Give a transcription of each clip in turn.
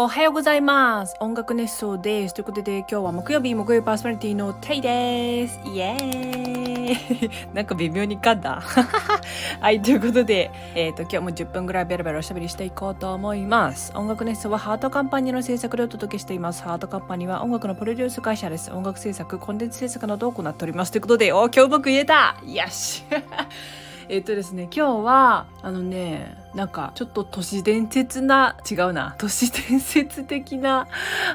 おはようございます。音楽熱奏です。ということで今日は木曜日木曜パーソナリティのテイです。イエーイ。なんか微妙に噛んだ。はいということで、えーと、今日も10分ぐらいベラベラおしゃべりしていこうと思います。音楽熱奏はハートカンパニーの制作でお届けしています。ハートカンパニーは音楽のプロデュース会社です。音楽制作コンテンツ制作などを行っております。ということでお今日うまく言えた。よし。えっとですね今日はあのねなんかちょっと都市伝説な違うな都市伝説的な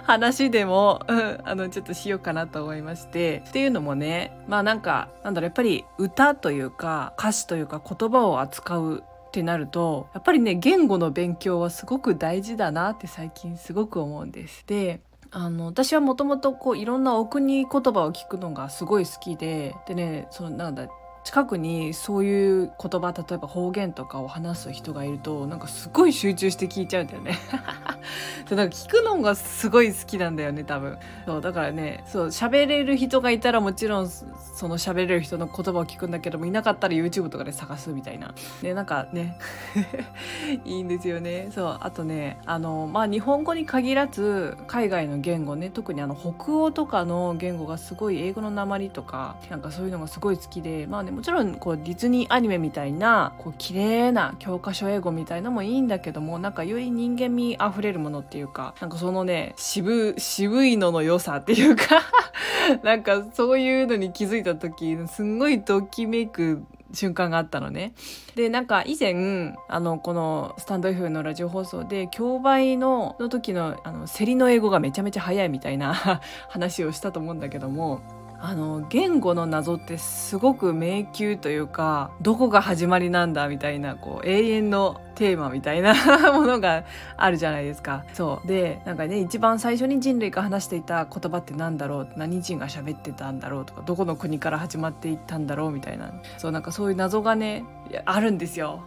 話でも、うん、あのちょっとしようかなと思いましてっていうのもねまあなんかなんだろうやっぱり歌というか歌詞というか言葉を扱うってなるとやっぱりね言語の勉強はすごく大事だなって最近すごく思うんです。であの私はもともとこういろんなお国言葉を聞くのがすごい好きででねそのなんだ近くにそういう言葉例えば方言とかを話す人がいるとなんかすごい集中して聞いちゃうんだよね。そうなんか聞くのがすごい好きなんだよね多分。そうだからねそう喋れる人がいたらもちろんその喋れる人の言葉を聞くんだけどもいなかったら YouTube とかで探すみたいな。ねなんかね いいんですよね。そうあとねあのまあ日本語に限らず海外の言語ね特にあの北欧とかの言語がすごい英語の鉛とかなんかそういうのがすごい好きでまあねもちろんこうディズニーアニメみたいなこう綺麗な教科書英語みたいのもいいんだけどもなんかより人間味あふれるるものっていうかなんかそのね渋渋いのの良さっていうか なんかそういうのに気づいた時すんごいときめく瞬間があったのね。でなんか以前あのこのスタンド F のラジオ放送で競売のの時のあの競りの英語がめちゃめちゃ早いみたいな 話をしたと思うんだけどもあの言語の謎ってすごく迷宮というかどこが始まりなんだみたいなこう永遠のテーマみたいな ものがあるじゃないですか。そう。でなんかね一番最初に人類が話していた言葉って何だろう？何人が喋ってたんだろう？とかどこの国から始まっていったんだろう？みたいな。そうなんかそういう謎がねあるんですよ。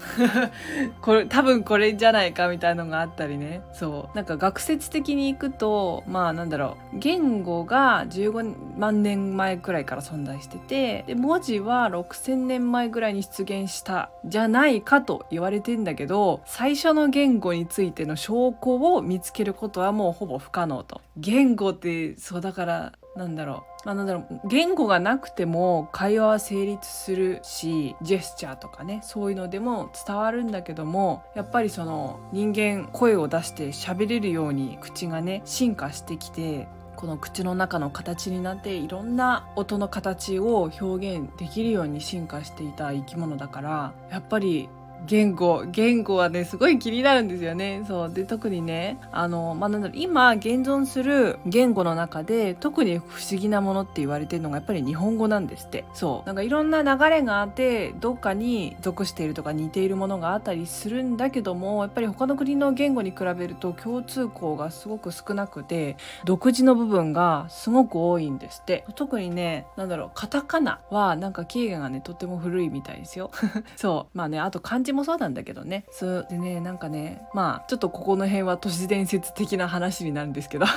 これ多分これじゃないかみたいのがあったりね。そう。なんか学説的にいくとまあなんだろう。言語が15万年前くらいから存在しててで文字は6,000年前ぐらいに出現したじゃないかと言われてんだけどど最初の言語についての証拠を見つけることはもうほぼ不可能と。言語ってそうだからなんだろうまあ、なんだろう言語がなくても会話は成立するしジェスチャーとかねそういうのでも伝わるんだけどもやっぱりその人間声を出して喋れるように口がね進化してきてこの口の中の形になっていろんな音の形を表現できるように進化していた生き物だからやっぱり言語言語はねすごい気になるんですよね。そう。で特にねあの、まあ、なんだろう今現存する言語の中で特に不思議なものって言われてるのがやっぱり日本語なんですって。そう。なんかいろんな流れがあってどっかに属しているとか似ているものがあったりするんだけどもやっぱり他の国の言語に比べると共通項がすごく少なくて独自の部分がすごく多いんですって。特にねなんだろうカタカナはなんか起源がねとっても古いみたいですよ。そう。まあねあと漢字もそうなんだけどね。そうでねなんかねまあちょっとここの辺は都市伝説的な話になるんですけど。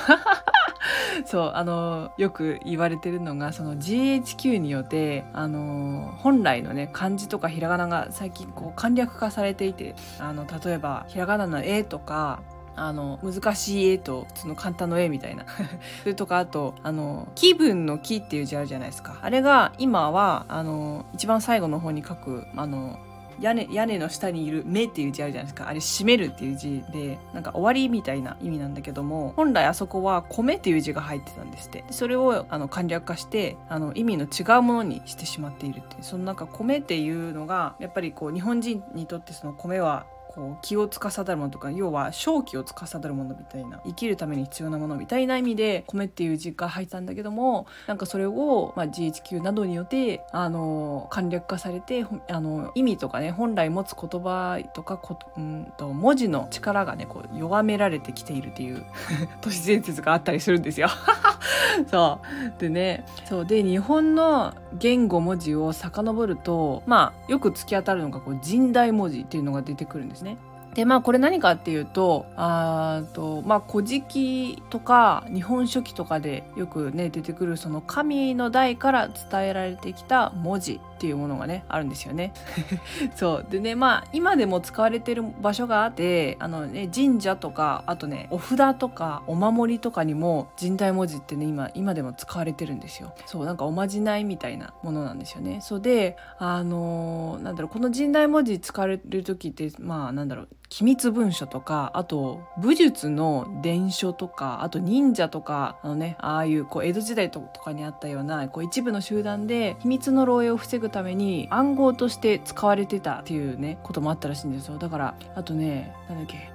そうあのよく言われてるのがその GHQ によってあの本来のね漢字とかひらがなが最近こう簡略化されていてあの例えばひらがなの「え」とかあの難しい絵とその簡単の絵みたいな。それとかあとあの気分の木っていう字あるじゃないですか。あれが今はあの一番最後の方に書くあの屋根屋根の下にいる「目」っていう字あるじゃないですか。あれ「閉める」っていう字でなんか終わりみたいな意味なんだけども本来あそこは「米」っていう字が入ってたんですって。それをあの簡略化してあの意味の違うものにしてしまっているっていう。そのなんか米っていうのがやっぱりこう日本人にとってその米はこう気を司るものとか要は正気を司るものみたいな生きるために必要なものみたいな意味で米っていう字が入ったんだけどもなんかそれを、まあ、GHQ などによってあの簡略化されてあの意味とかね本来持つ言葉とかこ、うんと文字の力がねこう弱められてきているっていう 都市伝説があったりするんですよ。そう。でねそう。で日本の言語文字を遡るとまあよく突き当たるのがこう神代文字っていうのが出てくるんですね。でまあこれ何かっていうとあとまあ古事記とか日本書紀とかでよくね出てくるその神の代から伝えられてきた文字。っていうものがねあるんですよね。そうでねまあ今でも使われてる場所があってあの、ね、神社とかあとねお札とかお守りとかにも神代文字ってね今今でも使われてるんですよ。そうなんかおまじないみたいなものなんですよね。そうであのー、なんだろうこの神代文字使われる時ってまあなんだろう機密文書とかあと武術の伝書とかあと忍者とかあのねああいうこう江戸時代とかにあったようなこう一部の集団で秘密の漏洩を防ぐために暗号として使われてたっていうねこともあったらしいんですよ。だからあとねなんだっけ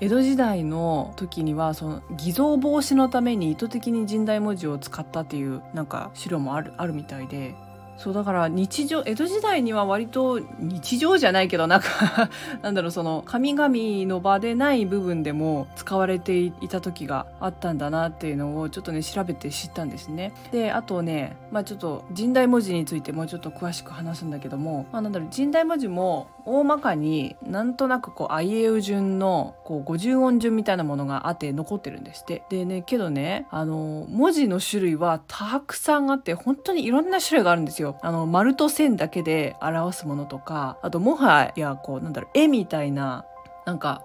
江戸時代の時にはその偽造防止のために意図的に神代文字を使ったっていうなんか資料もあるあるみたいでそうだから日常江戸時代には割と日常じゃないけどなんか なんだろうその神々の場でない部分でも使われていた時があったんだなっていうのをちょっとね調べて知ったんですね。であとねまあちょっと神代文字についてもうちょっと詳しく話すんだけども、まあ、なんだろう神代文字も大まかになんとなくこうあいうえお順のこう50音順みたいなものがあって残ってるんですってでねけどねあの文字の種類はたくさんあって本当にいろんな種類があるんですよあの丸と線だけで表すものとかあともはやこうなんだろう絵みたいななんか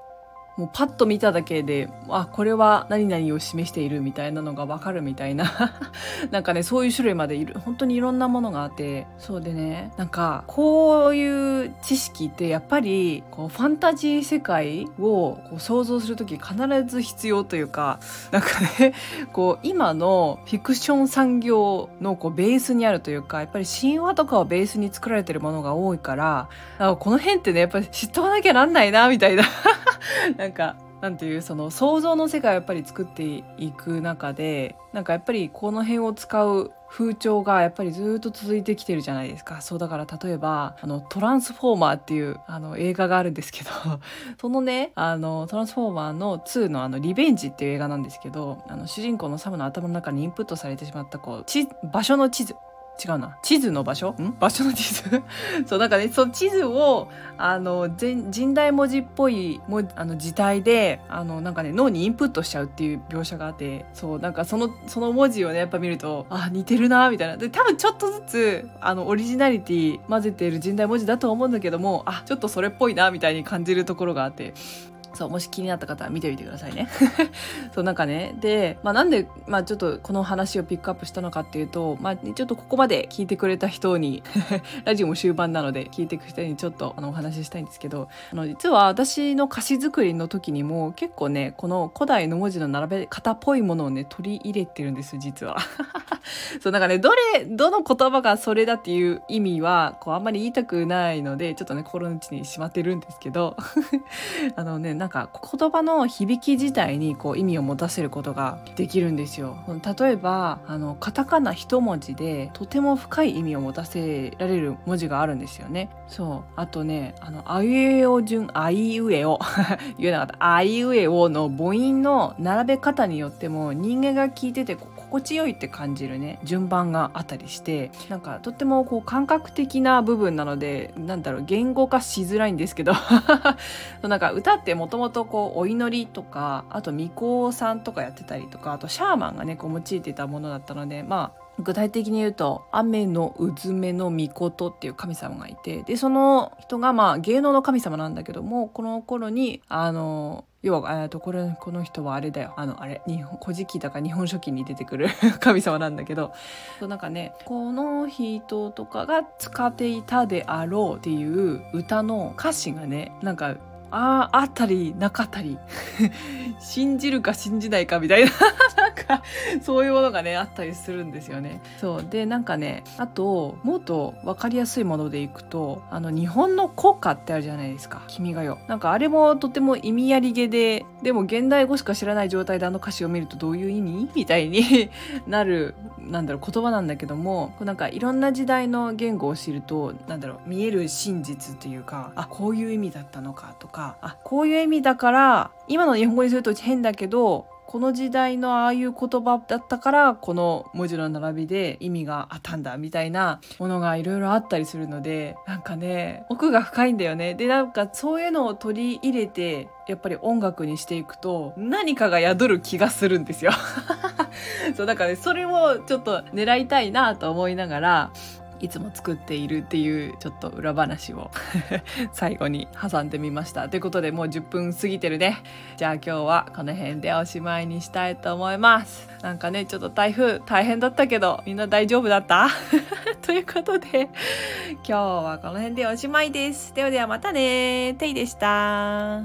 もうパッと見ただけで、あ、これは何々を示しているみたいなのが分かるみたいな なんかね、そういう種類までいる、本当にいろんなものがあって、そうでね、なんか、こういう知識ってやっぱり、こう、ファンタジー世界をこう想像するとき必ず必要というか、なんかね、こう、今のフィクション産業のこうベースにあるというか、やっぱり神話とかをベースに作られてるものが多いから、かこの辺ってね、やっぱり知っとかなきゃなんないな、みたいな。なんかなんていうその想像の世界をやっぱり作っていく中でなんかやっぱりこの辺を使う風潮がやっぱりずっと続いてきてるじゃないですか。そうだから例えばあのトランスフォーマーっていうあの映画があるんですけど そのねあのトランスフォーマーの2のあのリベンジっていう映画なんですけどあの主人公のサムの頭の中にインプットされてしまったこう場所の地図。違うな。地図の場所？ん？場所の地図？そう、なんかね、その地図を、あの、神代文字っぽい、もあの、字体で、あの、なんかね、脳にインプットしちゃうっていう描写があって、そう、なんかその、その文字をね、やっぱ見ると、あ、似てるな、みたいな。で、多分ちょっとずつ、あの、オリジナリティ混ぜてる神代文字だと思うんだけども、あ、ちょっとそれっぽいな、みたいに感じるところがあって、そう、もし気になった方は見てみてくださいね。そう、なんかね、で、まあなんで、まあちょっとこの話をピックアップしたのかっていうと、まあちょっとここまで聞いてくれた人に ラジオも終盤なので聞いていく人にちょっとあのお話ししたいんですけど、あの、実は私の歌詞作りの時にも結構ね、この古代の文字の並べ方っぽいものをね、取り入れてるんです、実は。そう、なんかね、どれ、どの言葉がそれだっていう意味は、こうあんまり言いたくないので、ちょっとね、心の内にしまってるんですけど、あのね、なんなんか言葉の響き自体にこう意味を持たせることができるんですよ。例えばあのカタカナ一文字でとても深い意味を持たせられる文字があるんですよね。そうあとねあのあいうえお順あいうえお 言えなかったあいうえおの母音の並べ方によっても人間が聞いてて心地よいって感じるね順番があったりしてなんかとってもこう感覚的な部分なのでなんだろう言語化しづらいんですけど なんか歌ってもともとこうお祈りとかあと巫女さんとかやってたりとかあとシャーマンがねこう用いてたものだったのでまあ具体的に言うと雨のうずめの御事っていう神様がいてでその人がまあ芸能の神様なんだけどもこの頃にあの要は、えっと、これ、この人はあれだよ。あの、あれ、日本、古事記だか日本書紀に出てくる 神様なんだけど、なんかね、この人とかが使っていたであろうっていう歌の歌詞がね、なんか、ああ、あったり、なかったり、信じるか信じないかみたいな。か、そういうものがね、あったりするんですよね。そう。で、なんかね、あと、もっと分かりやすいものでいくと、あの、日本の国歌ってあるじゃないですか。君が代。なんか、あれもとても意味ありげで、でも現代語しか知らない状態であの歌詞を見るとどういう意味？みたいに なる、なんだろう、言葉なんだけども、なんか、いろんな時代の言語を知ると、なんだろう、見える真実っていうか、あ、こういう意味だったのかと、かあこういう意味だから今の日本語にすると変だけどこの時代のああいう言葉だったからこの文字の並びで意味があったんだみたいなものがいろいろあったりするのでなんかね 奥が深いんだよね。でなんかそういうのを取り入れてやっぱり音楽にしていくと何かが宿る気がするんですよ。そうだからねそれをちょっと狙いたいなと思いながらいつも作っているっていうちょっと裏話を 最後に挟んでみました。ということでもう10分過ぎてるね。じゃあ今日はこの辺でおしまいにしたいと思います。なんかねちょっと台風大変だったけどみんな大丈夫だった？ということで今日はこの辺でおしまいです。ではではまたね。テイでした。